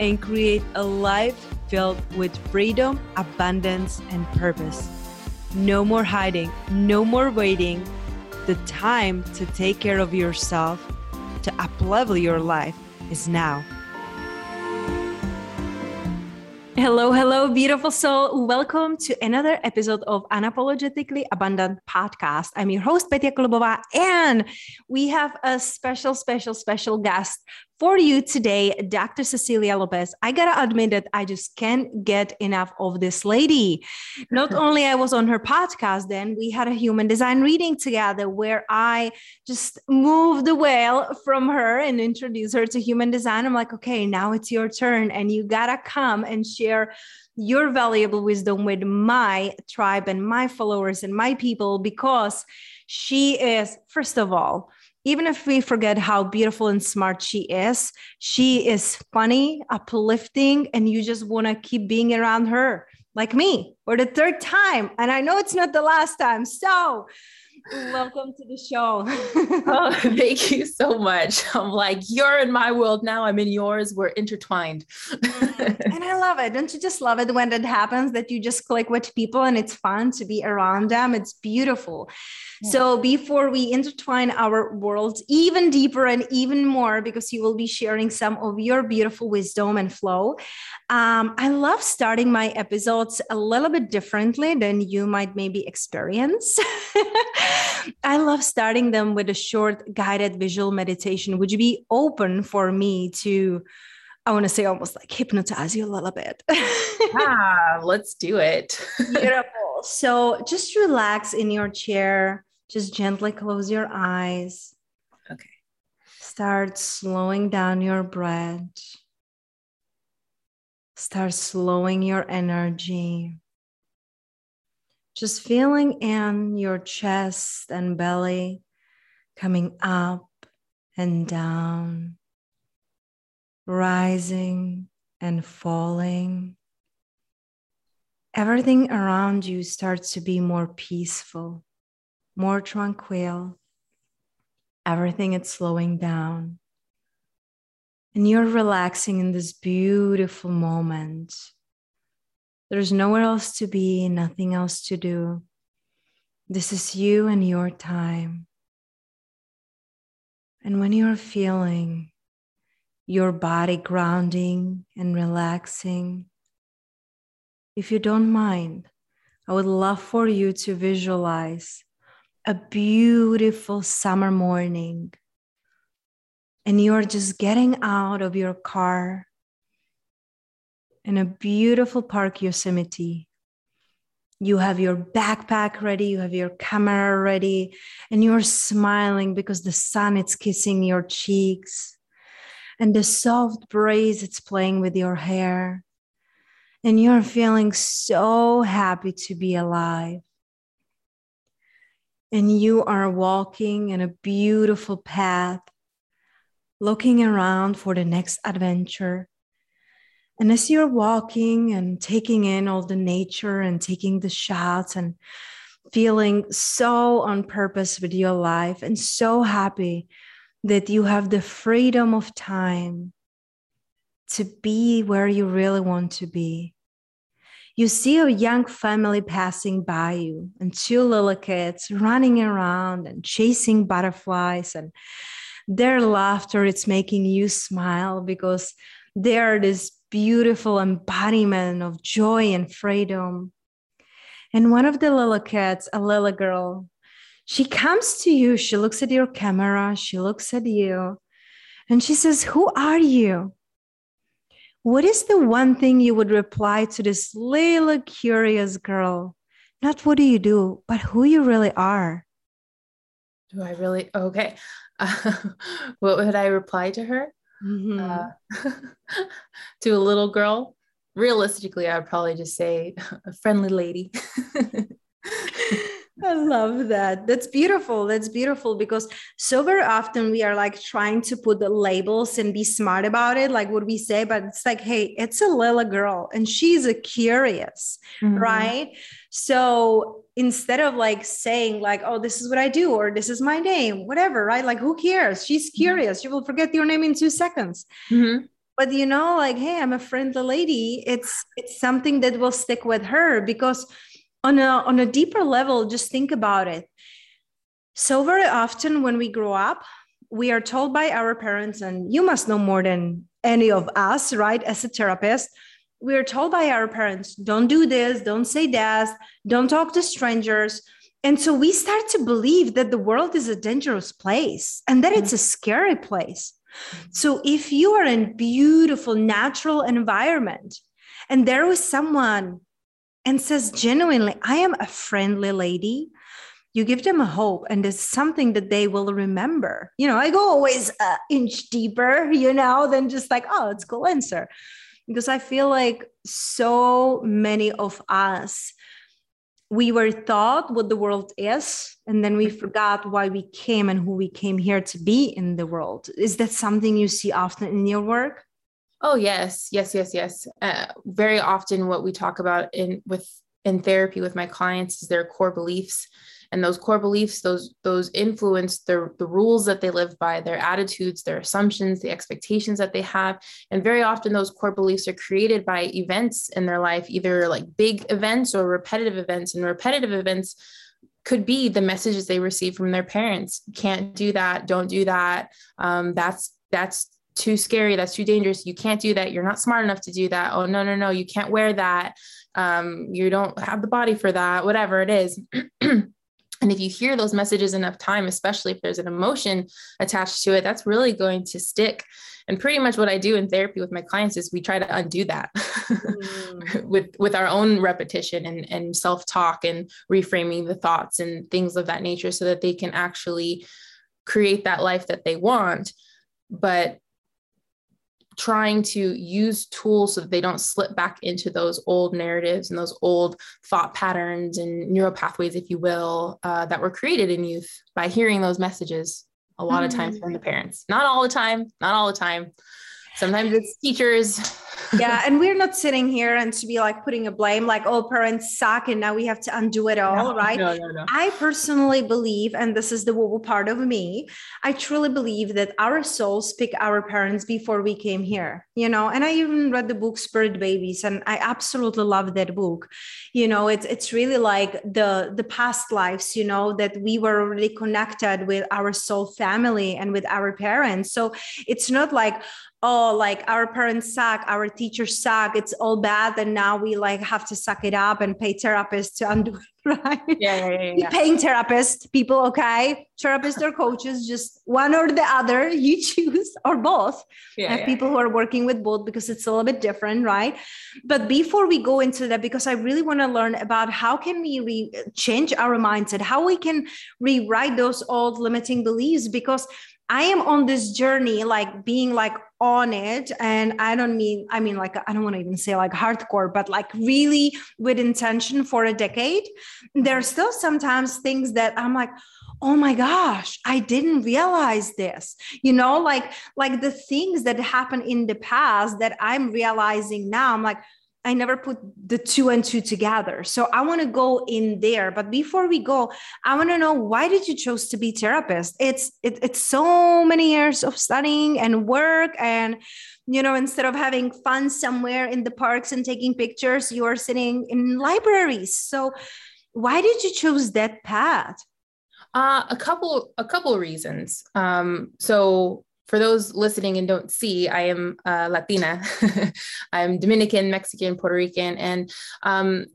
and create a life filled with freedom, abundance, and purpose. No more hiding, no more waiting. The time to take care of yourself, to uplevel your life is now. Hello, hello, beautiful soul. Welcome to another episode of Unapologetically Abundant Podcast. I'm your host, Petya Kolobova, and we have a special, special, special guest for you today, Dr. Cecilia Lopez. I gotta admit that I just can't get enough of this lady. Not only I was on her podcast, then we had a human design reading together where I just moved the whale from her and introduced her to human design. I'm like, okay, now it's your turn, and you gotta come and share your valuable wisdom with my tribe and my followers and my people because she is, first of all, even if we forget how beautiful and smart she is, she is funny, uplifting, and you just want to keep being around her, like me, for the third time. And I know it's not the last time. So, welcome to the show. oh, thank you so much. I'm like, you're in my world now. I'm in yours. We're intertwined. Mm, and I love it. Don't you just love it when that happens that you just click with people and it's fun to be around them? It's beautiful. So before we intertwine our worlds even deeper and even more, because you will be sharing some of your beautiful wisdom and flow, um, I love starting my episodes a little bit differently than you might maybe experience. I love starting them with a short guided visual meditation. Would you be open for me to? I want to say almost like hypnotize you a little bit. ah, let's do it. Beautiful. So just relax in your chair. Just gently close your eyes. Okay. Start slowing down your breath. Start slowing your energy. Just feeling in your chest and belly coming up and down, rising and falling. Everything around you starts to be more peaceful more tranquil. Everything is slowing down. And you're relaxing in this beautiful moment. There's nowhere else to be, nothing else to do. This is you and your time. And when you're feeling your body grounding and relaxing, if you don't mind, I would love for you to visualize a beautiful summer morning and you're just getting out of your car in a beautiful park Yosemite. You have your backpack ready, you have your camera ready, and you're smiling because the sun is kissing your cheeks and the soft breeze it's playing with your hair. And you're feeling so happy to be alive and you are walking in a beautiful path, looking around for the next adventure. And as you're walking and taking in all the nature and taking the shots and feeling so on purpose with your life and so happy that you have the freedom of time to be where you really want to be you see a young family passing by you and two little kids running around and chasing butterflies and their laughter it's making you smile because they're this beautiful embodiment of joy and freedom And one of the little kids, a little girl, she comes to you, she looks at your camera, she looks at you, and she says, Who are you? What is the one thing you would reply to this little curious girl? Not what do you do, but who you really are. Do I really? Okay. Uh, what would I reply to her? Mm-hmm. Uh, to a little girl? Realistically, I would probably just say a friendly lady. I love that. That's beautiful. That's beautiful because so very often we are like trying to put the labels and be smart about it, like what we say, but it's like, hey, it's a little girl and she's a curious, mm-hmm. right? So instead of like saying like, oh, this is what I do, or this is my name, whatever, right? Like, who cares? She's mm-hmm. curious. Mm-hmm. She will forget your name in two seconds. Mm-hmm but you know like hey i'm a friendly lady it's it's something that will stick with her because on a on a deeper level just think about it so very often when we grow up we are told by our parents and you must know more than any of us right as a therapist we are told by our parents don't do this don't say that don't talk to strangers and so we start to believe that the world is a dangerous place and that it's a mm-hmm. scary place so if you are in beautiful natural environment and there was someone and says genuinely, I am a friendly lady, you give them a hope and it's something that they will remember. You know, I go always an inch deeper, you know, than just like, oh, it's cool answer. Because I feel like so many of us, we were taught what the world is, and then we forgot why we came and who we came here to be in the world. Is that something you see often in your work? Oh yes, yes, yes, yes. Uh, very often, what we talk about in with in therapy with my clients is their core beliefs, and those core beliefs, those those influence the the rules that they live by, their attitudes, their assumptions, the expectations that they have, and very often those core beliefs are created by events in their life, either like big events or repetitive events. And repetitive events could be the messages they receive from their parents. Can't do that. Don't do that. Um, that's that's too scary that's too dangerous you can't do that you're not smart enough to do that oh no no no you can't wear that um, you don't have the body for that whatever it is and if you hear those messages enough time especially if there's an emotion attached to it that's really going to stick and pretty much what i do in therapy with my clients is we try to undo that mm. with with our own repetition and and self-talk and reframing the thoughts and things of that nature so that they can actually create that life that they want but trying to use tools so that they don't slip back into those old narratives and those old thought patterns and neural pathways, if you will, uh, that were created in youth by hearing those messages a lot mm-hmm. of times mm. from the parents. Not all the time, not all the time. Sometimes it's teachers, yeah and we're not sitting here and to be like putting a blame like oh parents suck and now we have to undo it all, no, right? no, no, no. i personally believe and this is the woo part of me i truly believe that our souls pick our parents before we came here you know and i even read the book spirit babies and i absolutely love that book you know it's it's really like the the past lives you know that we were already connected with our soul family and with our parents so it's not like oh like our parents suck our teachers suck it's all bad and now we like have to suck it up and pay therapists to undo it right yeah, yeah, yeah, yeah. paying therapists people okay therapists or coaches just one or the other you choose or both yeah, yeah. people who are working with both because it's a little bit different right but before we go into that because i really want to learn about how can we re- change our mindset how we can rewrite those old limiting beliefs because I am on this journey, like being like on it. And I don't mean, I mean, like, I don't want to even say like hardcore, but like really with intention for a decade. There's still sometimes things that I'm like, oh my gosh i didn't realize this you know like like the things that happened in the past that i'm realizing now i'm like I never put the two and two together. So I want to go in there. But before we go, I want to know why did you choose to be therapist? It's it, it's so many years of studying and work and you know instead of having fun somewhere in the parks and taking pictures, you are sitting in libraries. So why did you choose that path? Uh, a couple a couple reasons. Um, so for those listening and don't see, I am uh, Latina. I'm Dominican, Mexican, Puerto Rican, and um,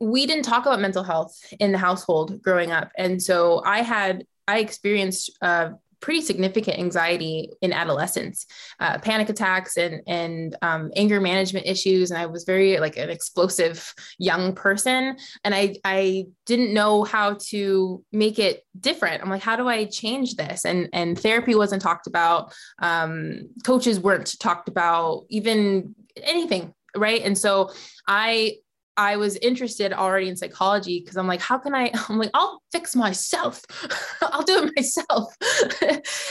we didn't talk about mental health in the household growing up. And so I had, I experienced uh, pretty significant anxiety in adolescence, uh, panic attacks and and um, anger management issues, and I was very like an explosive young person, and I I didn't know how to make it different. I'm like, how do I change this? And and therapy wasn't talked about, um, coaches weren't talked about, even anything right and so i I was interested already in psychology because I'm like, how can I? I'm like, I'll fix myself. I'll do it myself.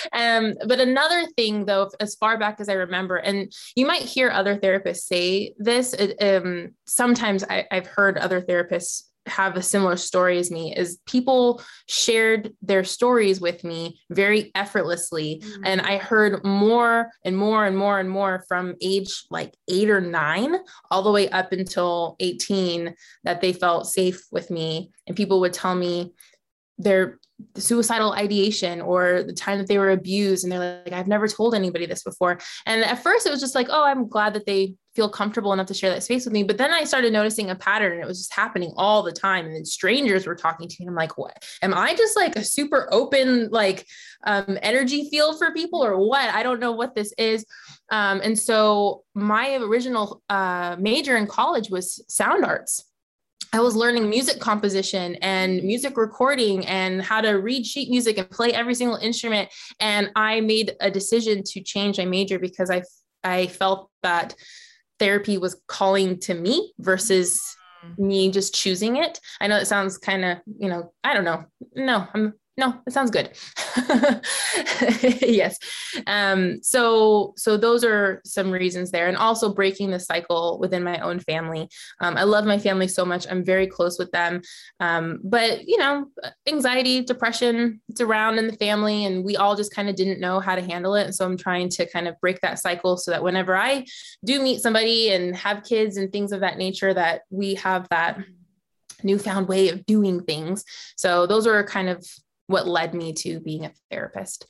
um, but another thing, though, as far back as I remember, and you might hear other therapists say this. Um, sometimes I, I've heard other therapists have a similar story as me is people shared their stories with me very effortlessly. Mm-hmm. and i heard more and more and more and more from age like 8 or 9 all the way up until 18 that they felt safe with me. And people would tell me their suicidal ideation or the time that they were abused. And they're like I've never told anybody this before. And at first it was just like oh I'm glad that they feel comfortable enough to share that space with me. But then I started noticing a pattern and it was just happening all the time and then strangers were talking to me and I'm like what? Am I just like a super open like um, energy field for people or what? I don't know what this is. Um, and so my original uh, major in college was sound arts. I was learning music composition and music recording and how to read sheet music and play every single instrument. And I made a decision to change my major because I I felt that therapy was calling to me versus mm. me just choosing it. I know it sounds kind of, you know, I don't know. No, I'm no, it sounds good. yes. Um, so, so those are some reasons there, and also breaking the cycle within my own family. Um, I love my family so much. I'm very close with them. Um, but you know, anxiety, depression, it's around in the family, and we all just kind of didn't know how to handle it. And so I'm trying to kind of break that cycle so that whenever I do meet somebody and have kids and things of that nature, that we have that newfound way of doing things. So those are kind of what led me to being a therapist.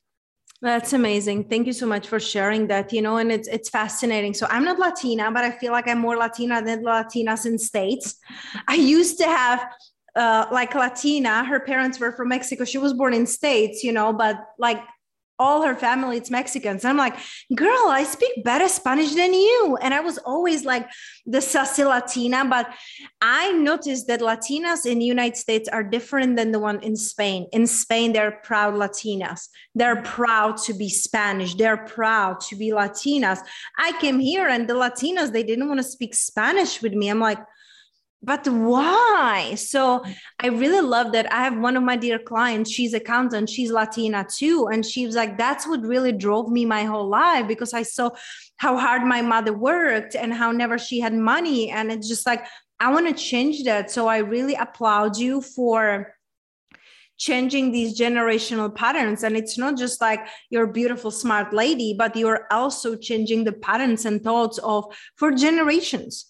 That's amazing. Thank you so much for sharing that. You know, and it's it's fascinating. So I'm not Latina, but I feel like I'm more Latina than Latinas in states. I used to have uh, like Latina. Her parents were from Mexico. She was born in states, you know, but like all her family it's mexicans. I'm like girl i speak better spanish than you. And i was always like the sassy latina but i noticed that latinas in the united states are different than the one in spain. In spain they're proud latinas. They're proud to be spanish. They're proud to be latinas. I came here and the latinas they didn't want to speak spanish with me. I'm like but why? So i really love that. I have one of my dear clients. She's accountant. She's latina too. And she was like that's what really drove me my whole life because i saw how hard my mother worked and how never she had money. And it's just like i want to change that. So i really applaud you for changing these generational patterns. And it's not just like you're a beautiful smart lady but you're also changing the patterns and thoughts of for generations.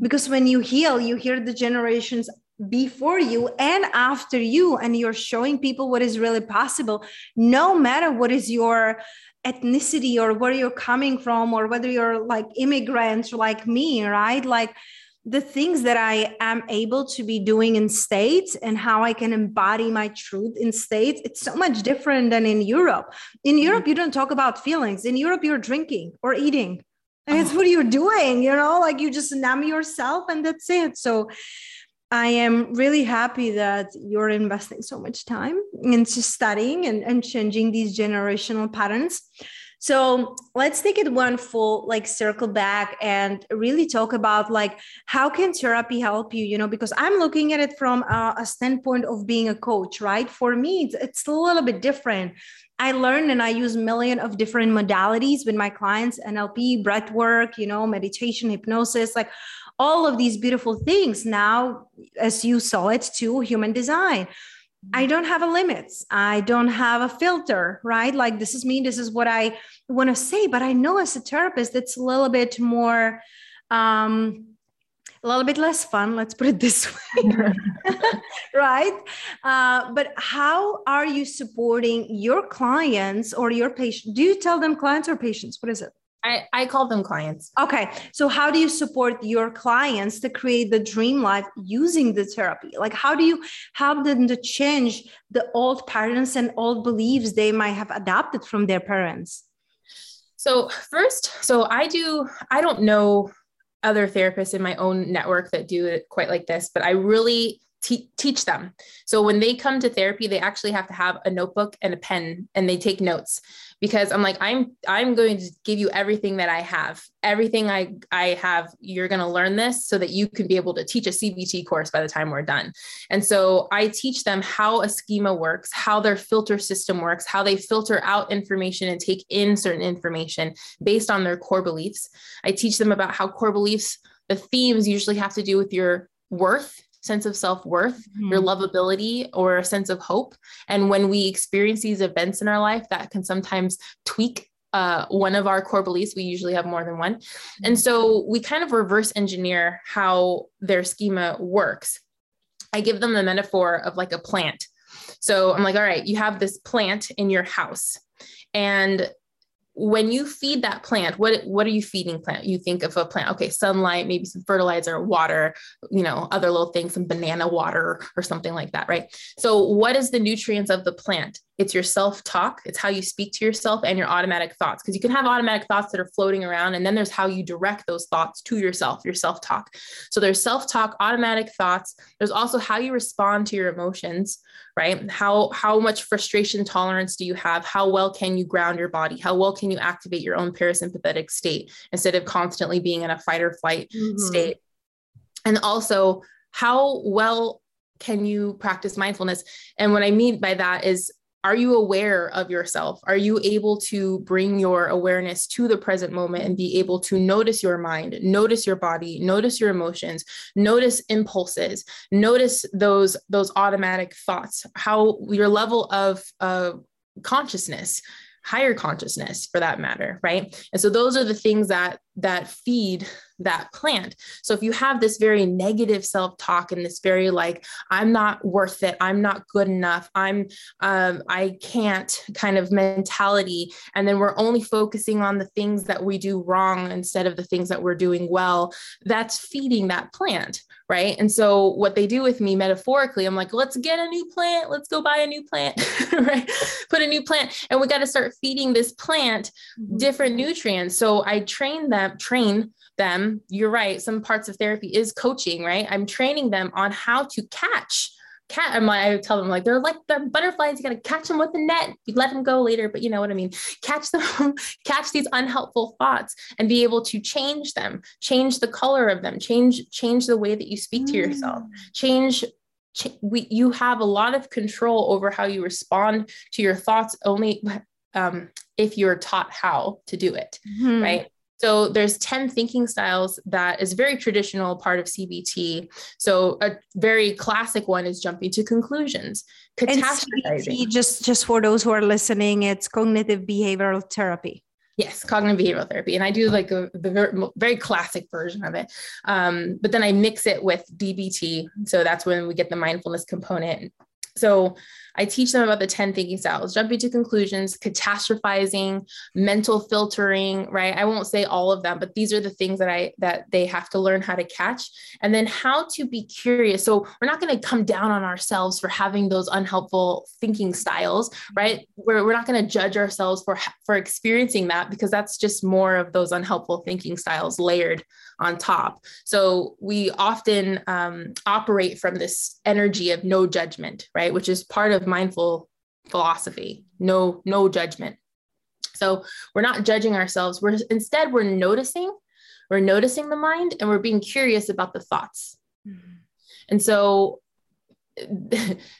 Because when you heal you hear the generations before you and after you and you're showing people what is really possible no matter what is your ethnicity or where you're coming from or whether you're like immigrants like me right? Like the things that I am able to be doing in states and how I can embody my truth in states, it's so much different than in Europe. In mm-hmm. Europe, you don't talk about feelings. In Europe, you're drinking or eating. And it's oh. what you're doing you know? Like you just numb yourself and that's it. So i am really happy that you're investing so much time into studying and, and changing these generational patterns so let's take it one full like circle back and really talk about like how can therapy help you? You know, because I'm looking at it from a, a standpoint of being a coach, right? For me, it's, it's a little bit different. I learn and I use million of different modalities with my clients, NLP, breath work, you know, meditation, hypnosis, like all of these beautiful things. Now, as you saw it too, human design. I don't have a limits. I don't have a filter, right? Like this is me, this is what I want to say. But I know as a therapist, it's a little bit more um a little bit less fun let's put it this way right uh, but how are you supporting your clients or your patients do you tell them clients or patients what is it I, I call them clients. Okay. So how do you support your clients to create the dream life using the therapy? Like how do you help them to change the old patterns and old beliefs they might have adopted from their parents? So first, so I do, I don't know other therapists in my own network that do it quite like this, but I really te- teach them. So when they come to therapy, they actually have to have a notebook and a pen and they take notes because I'm like I'm I'm going to give you everything that I have. Everything I I have, you're going to learn this so that you can be able to teach a CBT course by the time we're done. And so I teach them how a schema works, how their filter system works, how they filter out information and take in certain information based on their core beliefs. I teach them about how core beliefs the themes usually have to do with your worth sense of self worth, mm-hmm. your lovability, or a sense of hope. And when we experience these events in our life, that can sometimes tweak uh, one of our core beliefs. We usually have more than one. And so we kind of reverse engineer how their schema works. I give them the metaphor of like a plant. So I'm like, all right, you have this plant in your house. And when you feed that plant what what are you feeding plant? You think of a plant okay sunlight maybe some fertilizer water you know other little things some banana water or something like that right? So what is the nutrients of the plant it's your self talk it's how you speak to yourself and your automatic thoughts because you can have automatic thoughts that are floating around and then there's how you direct those thoughts to yourself your self talk so there's self talk automatic thoughts. There's also how you respond to your emotions right? How how much frustration tolerance do you have? How well can you ground your body? How well can you activate your own parasympathetic state instead of constantly being in a fight or flight mm-hmm. state? And also how well can you practice mindfulness? And what i mean by that is are you aware of yourself? Are you able to bring your awareness to the present moment and be able to notice your mind, notice your body, notice your emotions, notice impulses, notice those those automatic thoughts, how your level of uh, consciousness higher consciousness for that matter right and so those are the things that that feed that plant. So if you have this very negative self-talk and this very like i'm not worth it i'm not good enough i'm um, i can't kind of mentality and then we're only focusing on the things that we do wrong instead of the things that we're doing well that's feeding that plant right? And so what they do with me metaphorically i'm like let's get a new plant let's go buy a new plant right? Put a new plant and we got to start feeding this plant mm-hmm. different nutrients. So i train them train them you're right some parts of therapy is coaching right i'm training them on how to catch cat I'm like, I tell them like they're like the butterflies, you gotta catch them with the net. You let them go later, but you know what I mean. Catch them, catch these unhelpful thoughts and be able to change them, change the color of them, change, change the way that you speak to yourself, mm. change we you have a lot of control over how you respond to your thoughts only um, if you're taught how to do it mm-hmm. right so there's 10 thinking styles that is very traditional part of CBT. So a very classic one is jumping to conclusions. And CBT, just just for those who are listening, it's cognitive behavioral therapy. Yes, cognitive behavioral therapy, and I do like a, the very, very classic version of it. Um, but then I mix it with DBT, so that's when we get the mindfulness component. So I teach them about the 10 thinking styles, jumping to conclusions, catastrophizing, mental filtering, right? I won't say all of them, but these are the things that I that they have to learn how to catch and then how to be curious. So we're not going to come down on ourselves for having those unhelpful thinking styles, right? We're, we're not going to judge ourselves for for experiencing that because that's just more of those unhelpful thinking styles layered on top. So we often um, operate from this energy of no judgment, right? Which is part of mindful philosophy. No, no judgment. So we're not judging ourselves. We're instead we're noticing, we're noticing the mind, and we're being curious about the thoughts. Mm-hmm. And so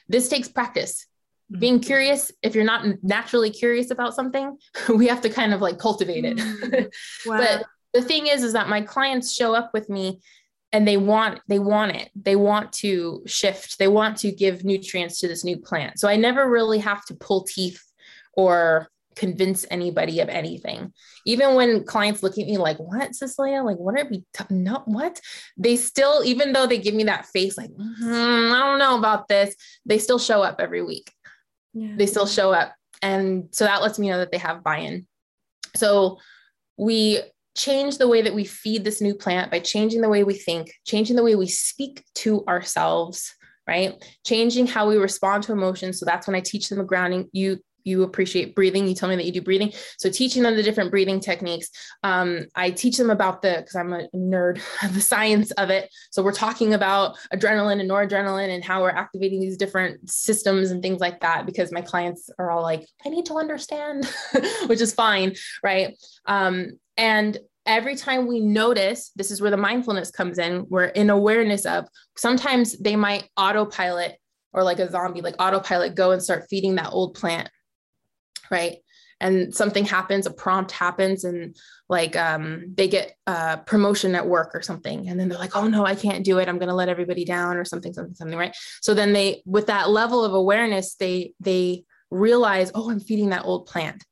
this takes practice. Mm-hmm. Being curious, if you're not naturally curious about something, we have to kind of like cultivate it. Mm-hmm. Wow. but the thing is is that my clients show up with me and they want they want it. They want to shift. They want to give nutrients to this new plant. So i never really have to pull teeth or convince anybody of anything. Even when clients look at me like what cecilia? Like what are we t- no what? They still even though they give me that face like mm, i don't know about this they still show up every week. Yeah. they still show up. And so that lets me know that they have buy-in. So we change the way that we feed this new plant by changing the way we think, changing the way we speak to ourselves, right? Changing how we respond to emotions. So that's when I teach them a grounding. You you appreciate breathing. You tell me that you do breathing. So teaching them the different breathing techniques. Um, I teach them about the, because I'm a nerd, the science of it. So we're talking about adrenaline and noradrenaline and how we're activating these different systems and things like that, because my clients are all like, I need to understand, which is fine. Right. Um, and every time we notice, this is where the mindfulness comes in, we're in awareness of sometimes they might autopilot or like a zombie, like autopilot, go and start feeding that old plant right? And something happens a prompt happens and like um, they get a promotion at work or something. And then they're like oh no i can't do it. I'm going to let everybody down or something something something right? So then they with that level of awareness they they realize oh i'm feeding that old plant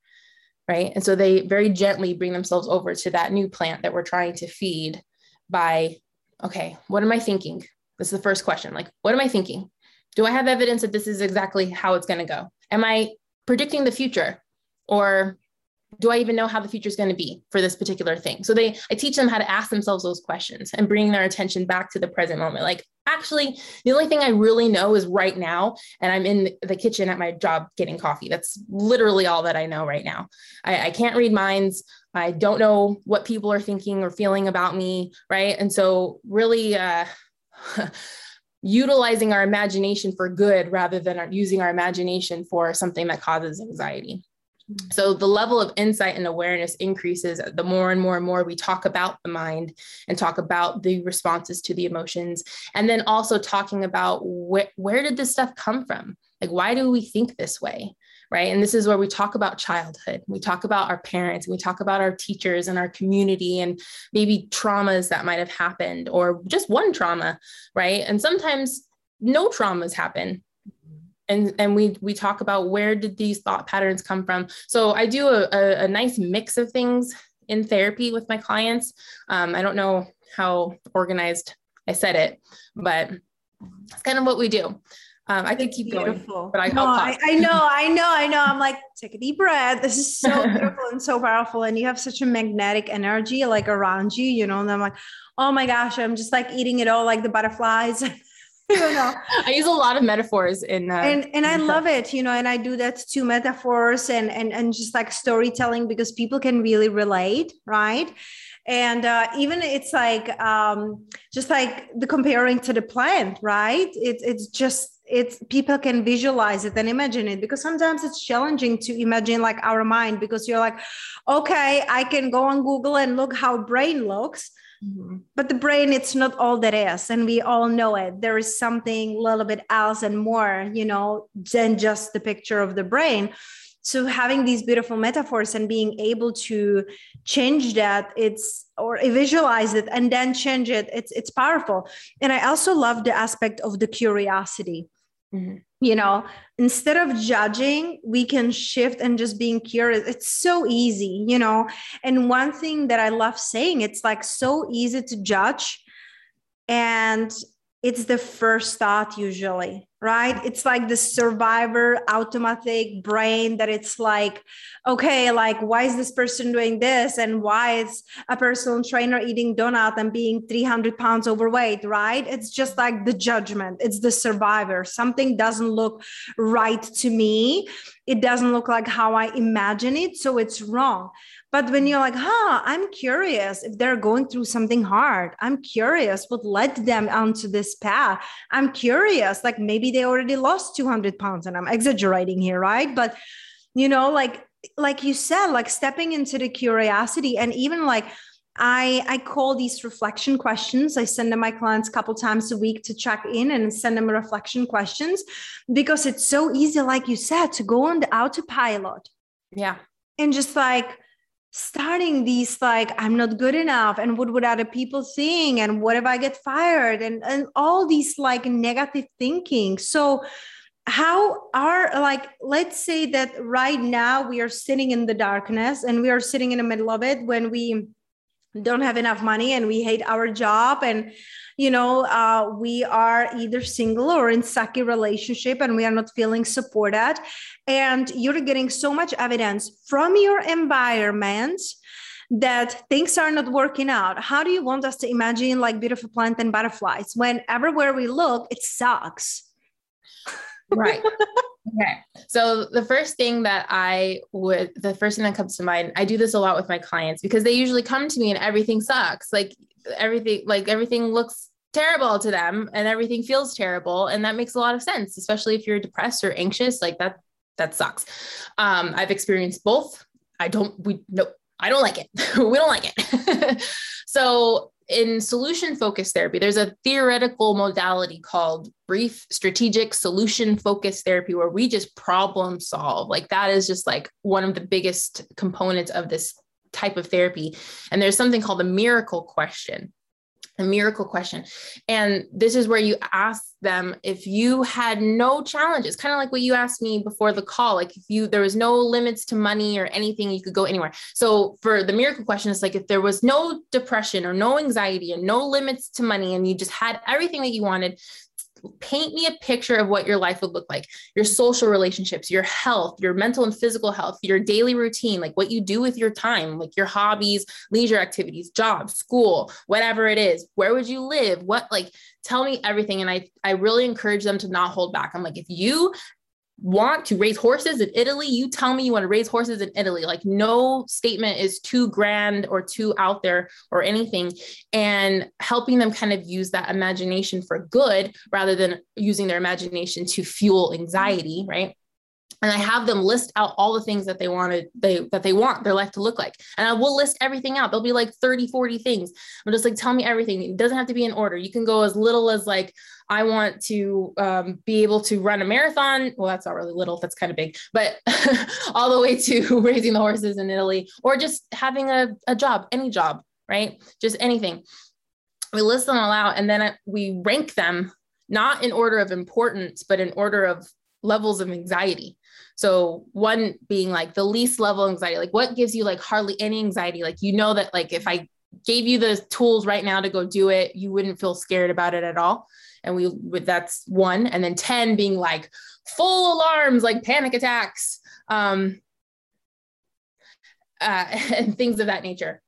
right and so they very gently bring themselves over to that new plant that we're trying to feed by okay what am i thinking this is the first question like what am i thinking do i have evidence that this is exactly how it's going to go am i predicting the future or do I even know how the future is going to be for this particular thing? So they, I teach them how to ask themselves those questions and bring their attention back to the present moment. Like, actually, the only thing I really know is right now, and I'm in the kitchen at my job getting coffee. That's literally all that I know right now. I, I can't read minds. I don't know what people are thinking or feeling about me, right? And so, really, uh, utilizing our imagination for good rather than using our imagination for something that causes anxiety. So the level of insight and awareness increases the more and more and more we talk about the mind and talk about the responses to the emotions. And then also talking about wh- where did this stuff come from? Like, why do we think this way? right? And this is where we talk about childhood. We talk about our parents, we talk about our teachers and our community and maybe traumas that might have happened or just one trauma, right? And sometimes no traumas happen. And, and we we talk about where did these thought patterns come from. So I do a, a, a nice mix of things in therapy with my clients. Um, I don't know how organized I said it, but it's kind of what we do. Um, I could keep beautiful. going, but I, no, I, I, know, I know, I know. I'm like, take a deep breath. This is so beautiful and so powerful. And you have such a magnetic energy like around you, you know, and I'm like, oh my gosh, I'm just like eating it all like the butterflies. you know. I use a lot of metaphors in uh, and and i love it you know and i do that too metaphors and and and just like storytelling because people can really relate right? And uh, even it's like um, just like the comparing to the plant right? It's it's just it's people can visualize it and imagine it because sometimes it's challenging to imagine like our mind because you're like okay i can go on google and look how brain looks mm-hmm. but the brain it's not all that is and we all know it there is something a little bit else and more you know than just the picture of the brain so having these beautiful metaphors and being able to change that it's or visualize it and then change it it's it's powerful and i also love the aspect of the curiosity Mm-hmm. You know, instead of judging, we can shift and just being curious. It's so easy, you know. And one thing that I love saying, it's like so easy to judge. And it's the first thought usually right? It's like the survivor automatic brain that it's like okay like why is this person doing this? And why is a personal trainer eating donut and being 300 pounds overweight right? It's just like the judgment. It's the survivor. Something doesn't look right to me. It doesn't look like how i imagine it. So it's wrong but when you're like, huh, I'm curious if they're going through something hard. I'm curious what led them onto this path. I'm curious, like maybe they already lost 200 pounds, and I'm exaggerating here, right? But you know, like like you said, like stepping into the curiosity and even like I, I call these reflection questions. I send them my clients a couple times a week to check in and send them reflection questions because it's so easy, like you said, to go on the autopilot. Yeah. And just like, starting these like i'm not good enough and what would other people think and what if i get fired and and all these like negative thinking. So how are like let's say that right now we are sitting in the darkness and we are sitting in the middle of it when we don't have enough money and we hate our job and you know uh, we are either single or in sucky relationship and we are not feeling supported. And you're getting so much evidence from your environment that things are not working out. How do you want us to imagine like beautiful plant and butterflies? When everywhere we look it sucks. Right. Okay. So the first thing that i would the first thing that comes to mind i do this a lot with my clients because they usually come to me and everything sucks. Like everything like everything looks terrible to them and everything feels terrible and that makes a lot of sense especially if you're depressed or anxious like that that sucks. Um, i've experienced both. I don't we no i don't like it. We don't like it. So in solution focused therapy there's a theoretical modality called brief strategic solution focused therapy where we just problem solve. Like that is just like one of the biggest components of this type of therapy. And there's something called the miracle question a miracle question. And this is where you ask them if you had no challenges, kind of like what you asked me before the call, like if you there was no limits to money or anything, you could go anywhere. So for the miracle question, it's like if there was no depression or no anxiety and no limits to money and you just had everything that you wanted, paint me a picture of what your life would look like. Your social relationships your health your mental and physical health your daily routine like what you do with your time like your hobbies leisure activities job school whatever it is. Where would you live? What like tell me everything. And i i really encourage them to not hold back. I'm like if you want to raise horses in Italy, you tell me you want to raise horses in Italy. Like no statement is too grand or too out there or anything. And helping them kind of use that imagination for good rather than using their imagination to fuel anxiety, right? And I have them list out all the things that they wanted they that they want their life to look like. And I will list everything out. There'll be like 30, 40 things. I'm just like, tell me everything. It doesn't have to be in order. You can go as little as like, I want to um, be able to run a marathon. Well, that's not really little, that's kind of big, but all the way to raising the horses in Italy or just having a, a job, any job, right? Just anything. We list them all out and then we rank them not in order of importance, but in order of levels of anxiety. So one being like the least level anxiety, like what gives you like hardly any anxiety? Like you know that like if I gave you the tools right now to go do it, you wouldn't feel scared about it at all. And we that's one. And then 10 being like full alarms, like panic attacks, um, uh, and things of that nature.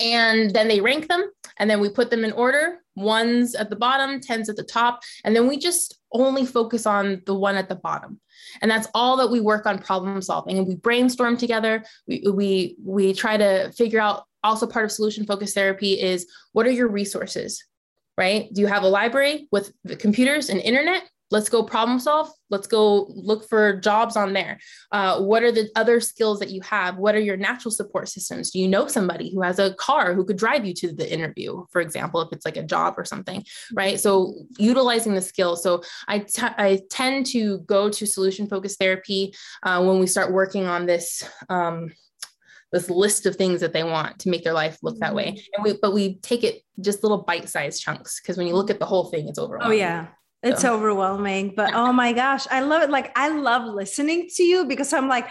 And then they rank them and then we put them in order ones at the bottom, tens at the top. And then we just only focus on the one at the bottom. And that's all that we work on problem solving. And we brainstorm together. We, we, we try to figure out also part of solution focused therapy is what are your resources, right? Do you have a library with the computers and internet? Let's go problem solve let's go look for jobs on there. Uh, what are the other skills that you have? What are your natural support systems? Do you know somebody who has a car who could drive you to the interview for example if it's like a job or something right? So utilizing the skills so I, t- I tend to go to solution focused therapy uh, when we start working on this um, this list of things that they want to make their life look that way. And we but we take it just little bite-sized chunks because when you look at the whole thing it's overwhelming. oh yeah it's overwhelming, but oh my gosh, I love it. Like, I love listening to you because I'm like,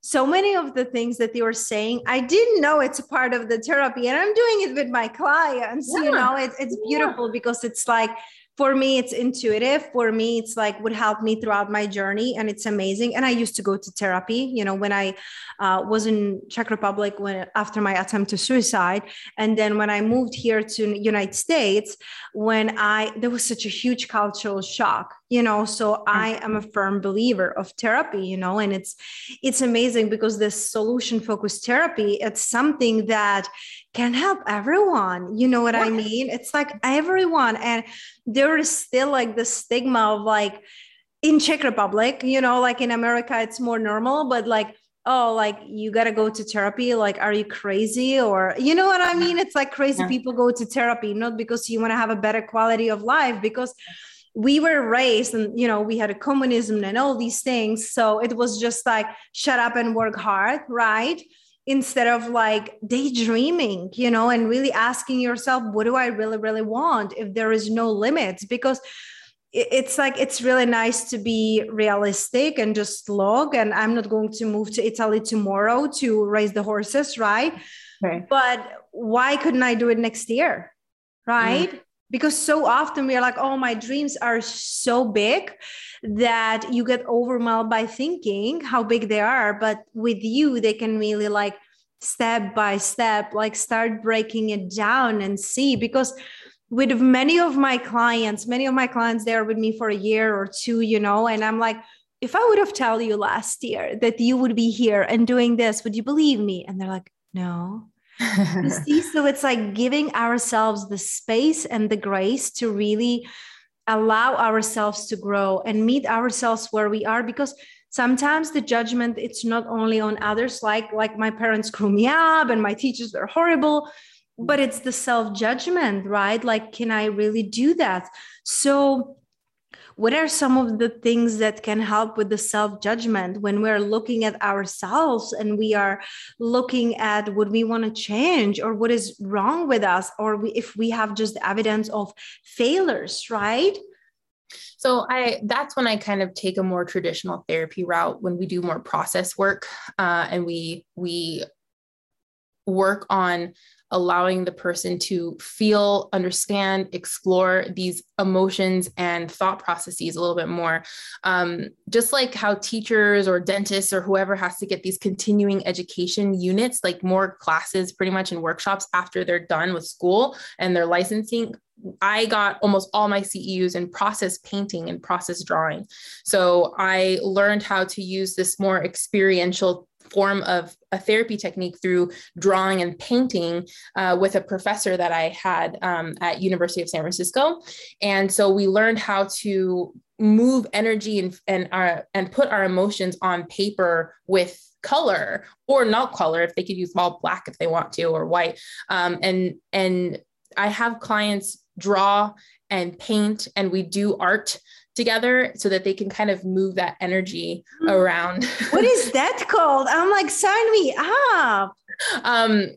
so many of the things that you were saying, I didn't know it's a part of the therapy, and I'm doing it with my clients. Yeah. You know, it's it's beautiful yeah. because it's like for me it's intuitive. For me it's like would help me throughout my journey and it's amazing. And i used to go to therapy you know when i uh, was in czech republic when after my attempt to suicide. And then when i moved here to united states when i there was such a huge cultural shock you know? So i am a firm believer of therapy you know? And it's it's amazing because this solution focused therapy it's something that can help everyone you know what i mean? It's like everyone and there is still like the stigma of like in czech republic you know like in america it's more normal but like oh like you got to go to therapy like are you crazy? Or you know what i mean? It's like crazy yeah. people go to therapy not because you want to have a better quality of life because we were raised and you know we had a communism and all these things so it was just like shut up and work hard right instead of like daydreaming you know and really asking yourself what do i really really want if there is no limits? Because it's like it's really nice to be realistic and just log and i'm not going to move to italy tomorrow to raise the horses right? Okay. but why couldn't i do it next year right? mm because so often we are like oh my dreams are so big that you get overwhelmed by thinking how big they are but with you they can really like step by step, like start breaking it down and see because with many of my clients, many of my clients, they're with me for a year or two, you know, and I'm like, if I would have told you last year that you would be here and doing this, would you believe me? And they're like, no. You see, so it's like giving ourselves the space and the grace to really allow ourselves to grow and meet ourselves where we are because sometimes the judgment it's not only on others like like my parents screw me up and my teachers are horrible but it's the self judgment right? Like can i really do that? So what are some of the things that can help with the self judgment when we're looking at ourselves and we are looking at what we want to change or what is wrong with us or we, if we have just evidence of failures right? So i that's when i kind of take a more traditional therapy route when we do more process work uh, and we we work on allowing the person to feel, understand, explore these emotions and thought processes a little bit more. Um, just like how teachers or dentists or whoever has to get these continuing education units, like more classes pretty much in workshops after they're done with school and their licensing. I got almost all my CEUs in process painting and process drawing. So I learned how to use this more experiential form of a therapy technique through drawing and painting uh, with a professor that I had um, at University of San Francisco. And so we learned how to move energy and and our and put our emotions on paper with color or not color if they could use all black if they want to or white um, and and i have clients draw and paint and we do art together so that they can kind of move that energy mm. around. what is that called? I'm like, sign me up. Um,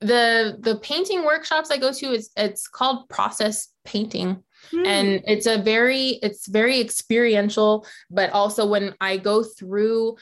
the the painting workshops I go to is it's called process painting. Mm. And it's a very it's very experiential, but also when I go through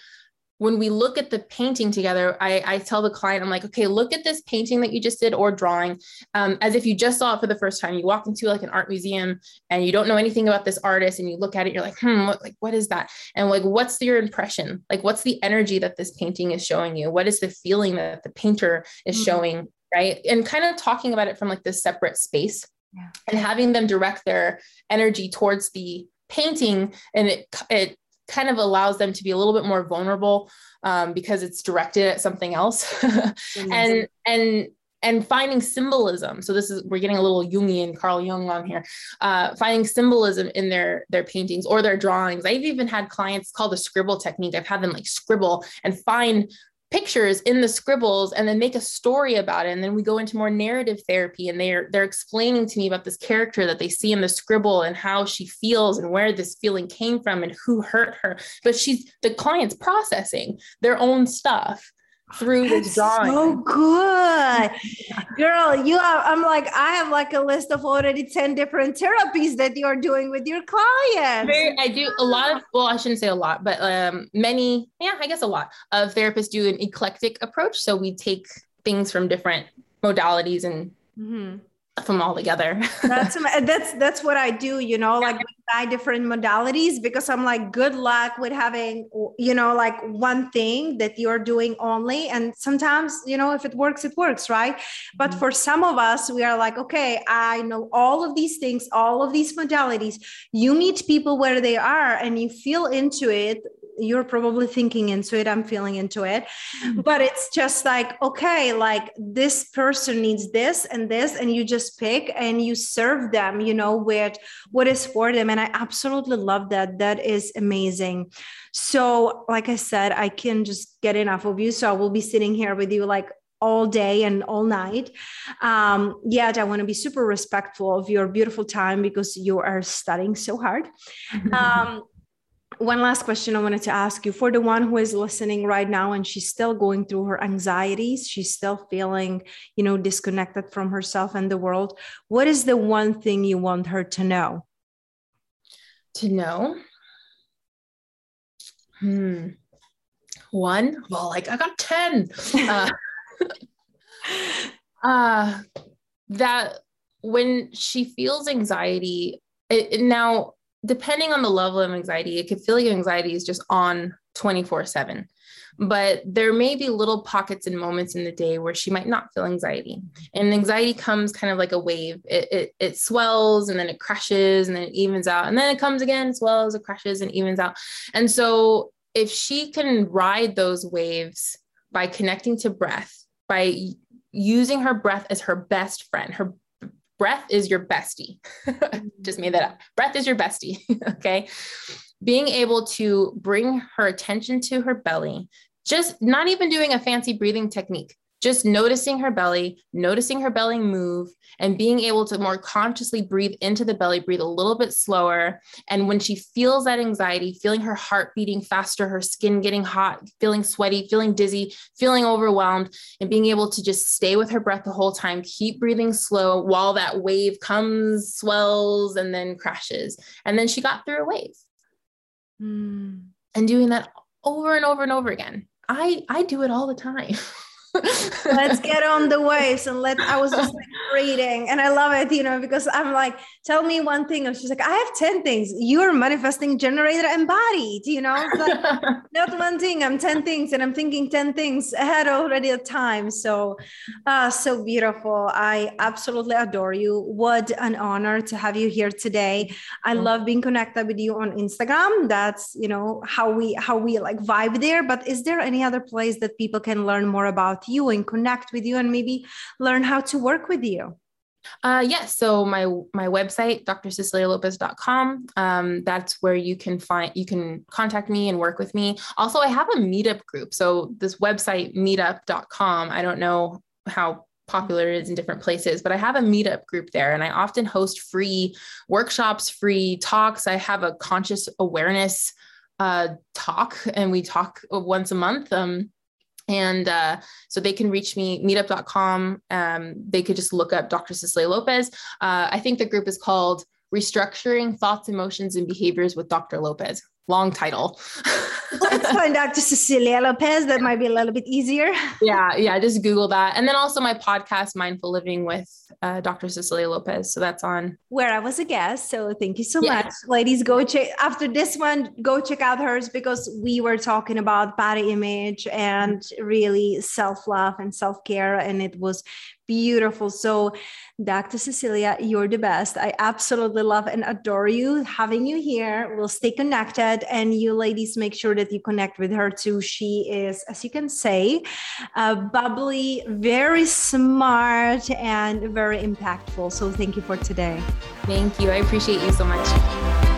when we look at the painting together, I, I, tell the client, I'm like, okay, look at this painting that you just did or drawing um, as if you just saw it for the first time. You walk into like an art museum and you don't know anything about this artist and you look at it, you're like, hmm, what, like, what is that? And like, what's your impression? Like, what's the energy that this painting is showing you? What is the feeling that the painter is mm-hmm. showing? Right. And kind of talking about it from like this separate space yeah. and having them direct their energy towards the painting and it, it kind of allows them to be a little bit more vulnerable um, because it's directed at something else. And and and finding symbolism. So this is we're getting a little jungian carl jung on here. Uh, finding symbolism in their their paintings or their drawings. I've even had clients call the scribble technique. I've had them like scribble and find pictures in the scribbles and then make a story about it. And then we go into more narrative therapy and they're they're explaining to me about this character that they see in the scribble and how she feels and where this feeling came from and who hurt her. But she's the client's processing their own stuff through That's this drawing. So good. Girl, you are I'm like, I have like a list of already 10 different therapies that you're doing with your clients. I do a lot of, well, I shouldn't say a lot, but um many, yeah, I guess a lot of therapists do an eclectic approach. So we take things from different modalities and mm-hmm them all together. that's that's that's what I do, you know, like buy different modalities because I'm like, good luck with having, you know, like one thing that you're doing only. And sometimes, you know, if it works, it works, right? But mm-hmm. for some of us, we are like, okay, I know all of these things, all of these modalities. You meet people where they are and you feel into it you're probably thinking into it i'm feeling into it mm-hmm. but it's just like okay like this person needs this and this and you just pick and you serve them you know with what is for them and i absolutely love that that is amazing so like i said i can just get enough of you so i will be sitting here with you like all day and all night. Um, yet I want to be super respectful of your beautiful time because you are studying so hard. Um, one last question I wanted to ask you for the one who is listening right now and she's still going through her anxieties, she's still feeling, you know, disconnected from herself and the world. What is the one thing you want her to know? To know? Hmm. One? Well, like I got 10. uh, uh, that when she feels anxiety, it, now depending on the level of anxiety, it could feel like anxiety is just on 24 7. but there may be little pockets and moments in the day where she might not feel anxiety. And anxiety comes kind of like a wave. It, it, it swells and then it crashes and then it evens out. And then it comes again, swells, it crashes and evens out. And so if she can ride those waves by connecting to breath, by using her breath as her best friend, her breath is your bestie. Just made that up. Breath is your bestie. okay. Being able to bring her attention to her belly, just not even doing a fancy breathing technique, just noticing her belly, noticing her belly move, and being able to more consciously breathe into the belly, breathe a little bit slower. And when she feels that anxiety, feeling her heart beating faster, her skin getting hot, feeling sweaty, feeling dizzy, feeling overwhelmed, and being able to just stay with her breath the whole time, keep breathing slow while that wave comes, swells, and then crashes. And then she got through a wave. Mm. And doing that over and over and over again. I I do it all the time. let's get on the waves and let i was just like reading and i love it you know because i'm like tell me one thing and she's like i have 10 things. You're manifesting generator embodied you know? Like, not one thing i'm 10 things and i'm thinking 10 things ahead already of time. So uh so beautiful. I absolutely adore you. What an honor to have you here today. I mm-hmm. love being connected with you on instagram. That's you know how we how we like vibe there but is there any other place that people can learn more about you and connect with you and maybe learn how to work with you? Uh, yes. So my my website, drcecilialopez.com. Um, that's where you can find you can contact me and work with me. Also, I have a meetup group. So this website, meetup.com. I don't know how popular it is in different places, but I have a meetup group there and I often host free workshops, free talks. I have a conscious awareness uh, talk and we talk once a month. Um, and uh, so they can reach me meetup.com um, they could just look up dr cecilia lopez. Uh, i think the group is called restructuring thoughts emotions and behaviors with dr lopez long title. Let's find Dr. Cecilia Lopez. That might be a little bit easier. Yeah, yeah. Just Google that. And then also my podcast, Mindful Living with uh, Dr. Cecilia Lopez. So that's on where I was a guest. So thank you so yeah. much. Ladies, go check after this one, go check out hers because we were talking about body image and really self-love and self-care. And it was beautiful. So, Dr. Cecilia, you're the best. I absolutely love and adore you. Having you here, we'll stay connected. And you ladies, make sure that you connect with her too. She is, as you can say, uh, bubbly, very smart, and very impactful. So, thank you for today. Thank you. I appreciate you so much.